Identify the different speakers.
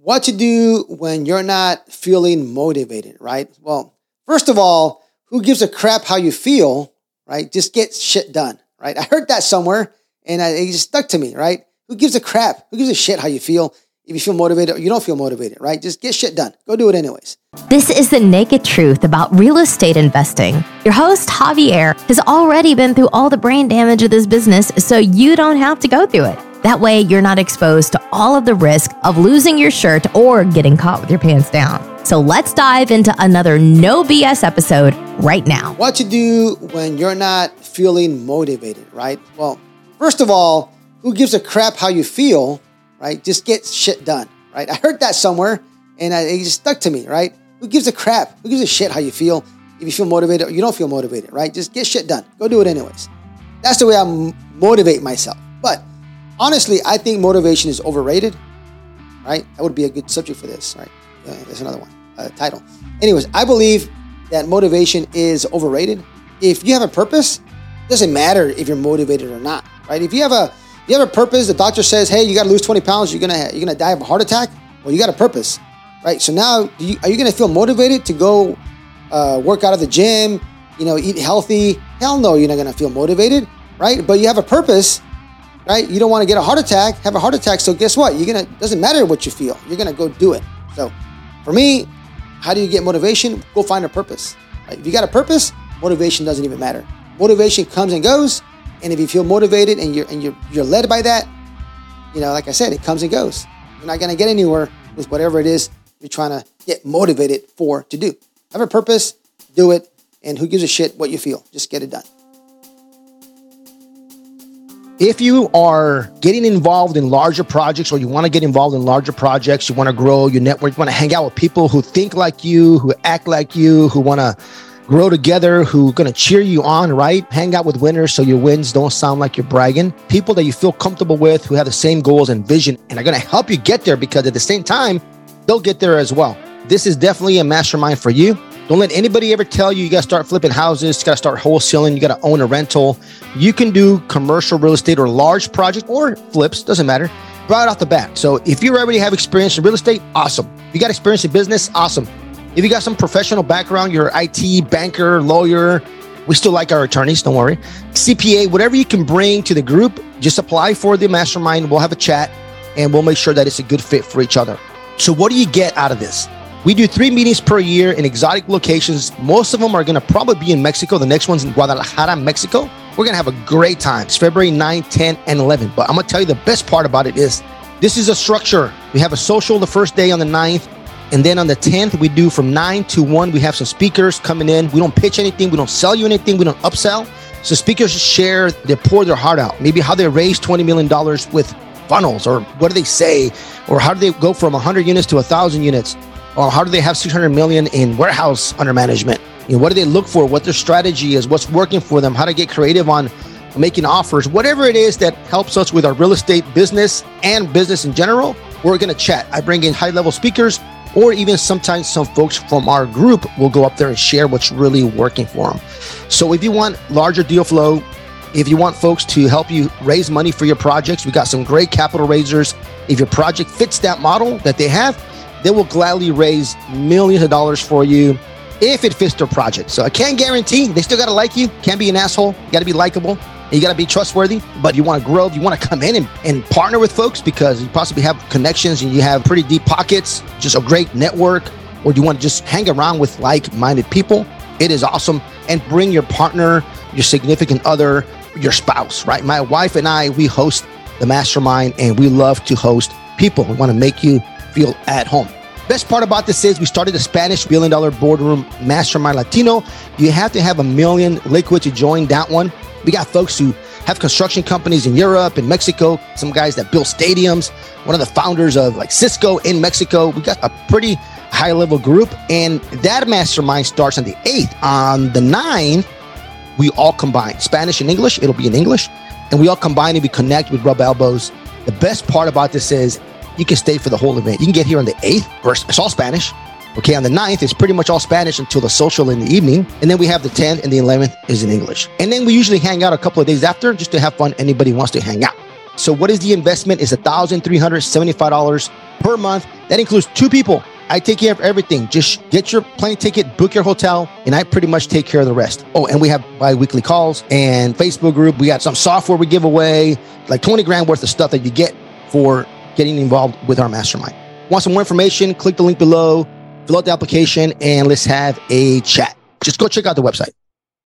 Speaker 1: what to do when you're not feeling motivated, right? Well, first of all, who gives a crap how you feel, right? Just get shit done, right? I heard that somewhere and it just stuck to me, right? Who gives a crap? Who gives a shit how you feel? If you feel motivated or you don't feel motivated, right? Just get shit done. Go do it anyways.
Speaker 2: This is the naked truth about real estate investing. Your host, Javier, has already been through all the brain damage of this business, so you don't have to go through it. That way, you're not exposed to all of the risk of losing your shirt or getting caught with your pants down. So let's dive into another no BS episode right now.
Speaker 1: What to do when you're not feeling motivated, right? Well, first of all, who gives a crap how you feel, right? Just get shit done, right? I heard that somewhere and it just stuck to me, right? Who gives a crap? Who gives a shit how you feel? If you feel motivated or you don't feel motivated, right? Just get shit done. Go do it anyways. That's the way I motivate myself. But honestly, I think motivation is overrated. Right? That would be a good subject for this. Right? There's another one uh, title. Anyways, I believe that motivation is overrated. If you have a purpose, it doesn't matter if you're motivated or not. Right? If you have a you have a purpose, the doctor says, "Hey, you got to lose 20 pounds. You're gonna you're gonna die of a heart attack." Well, you got a purpose, right? So now, you, are you gonna feel motivated to go uh, work out of the gym? You know, eat healthy? Hell no, you're not gonna feel motivated, right? But you have a purpose right? You don't want to get a heart attack, have a heart attack. So guess what? You're gonna doesn't matter what you feel. You're gonna go do it. So for me, how do you get motivation? Go find a purpose. Right? If you got a purpose, motivation doesn't even matter. Motivation comes and goes, and if you feel motivated and you're and you're you're led by that, you know, like I said, it comes and goes. You're not gonna get anywhere with whatever it is you're trying to get motivated for to do. Have a purpose, do it, and who gives a shit what you feel? Just get it done.
Speaker 3: If you are getting involved in larger projects or you want to get involved in larger projects, you want to grow your network, you want to hang out with people who think like you, who act like you, who want to grow together, who are going to cheer you on, right? Hang out with winners so your wins don't sound like you're bragging. People that you feel comfortable with who have the same goals and vision and are going to help you get there because at the same time, they'll get there as well. This is definitely a mastermind for you. Don't let anybody ever tell you you got to start flipping houses, you got to start wholesaling, you got to own a rental. You can do commercial real estate or large projects or flips, doesn't matter, right off the bat. So if you already have experience in real estate, awesome. If you got experience in business, awesome. If you got some professional background, you're IT, banker, lawyer, we still like our attorneys, don't worry. CPA, whatever you can bring to the group, just apply for the mastermind. We'll have a chat and we'll make sure that it's a good fit for each other. So, what do you get out of this? We do three meetings per year in exotic locations. Most of them are going to probably be in Mexico. The next one's in Guadalajara, Mexico. We're going to have a great time. It's February 9, 10, and 11. But I'm going to tell you the best part about it is this is a structure. We have a social the first day on the 9th. And then on the 10th, we do from 9 to 1. We have some speakers coming in. We don't pitch anything. We don't sell you anything. We don't upsell. So speakers share, they pour their heart out. Maybe how they raised $20 million with funnels or what do they say? Or how do they go from 100 units to 1,000 units? Or how do they have 600 million in warehouse under management? You know, what do they look for? What their strategy is? What's working for them? How to get creative on making offers? Whatever it is that helps us with our real estate business and business in general, we're going to chat. I bring in high level speakers, or even sometimes some folks from our group will go up there and share what's really working for them. So if you want larger deal flow, if you want folks to help you raise money for your projects, we got some great capital raisers. If your project fits that model that they have, they will gladly raise millions of dollars for you if it fits their project. So I can't guarantee they still got to like you. Can't be an asshole. You got to be likable. You got to be trustworthy, but you want to grow. You want to come in and, and partner with folks because you possibly have connections and you have pretty deep pockets, just a great network, or you want to just hang around with like minded people? It is awesome. And bring your partner, your significant other, your spouse, right? My wife and I, we host the mastermind and we love to host people. We want to make you feel at home. Best part about this is we started a Spanish billion dollar boardroom mastermind Latino. You have to have a million liquid to join that one. We got folks who have construction companies in Europe and Mexico, some guys that build stadiums, one of the founders of like Cisco in Mexico. We got a pretty high level group. And that mastermind starts on the 8th. On the 9th, we all combine Spanish and English. It'll be in English. And we all combine and we connect with rub elbows. The best part about this is you can stay for the whole event. You can get here on the 8th, it's all Spanish. Okay, on the 9th, it's pretty much all Spanish until the social in the evening. And then we have the 10th and the 11th is in English. And then we usually hang out a couple of days after just to have fun. Anybody wants to hang out. So what is the investment? Is $1,375 per month. That includes two people. I take care of everything. Just get your plane ticket, book your hotel, and I pretty much take care of the rest. Oh, and we have bi-weekly calls and Facebook group. We got some software we give away, like 20 grand worth of stuff that you get for getting involved with our mastermind. Want some more information? Click the link below, fill out the application, and let's have a chat. Just go check out the website.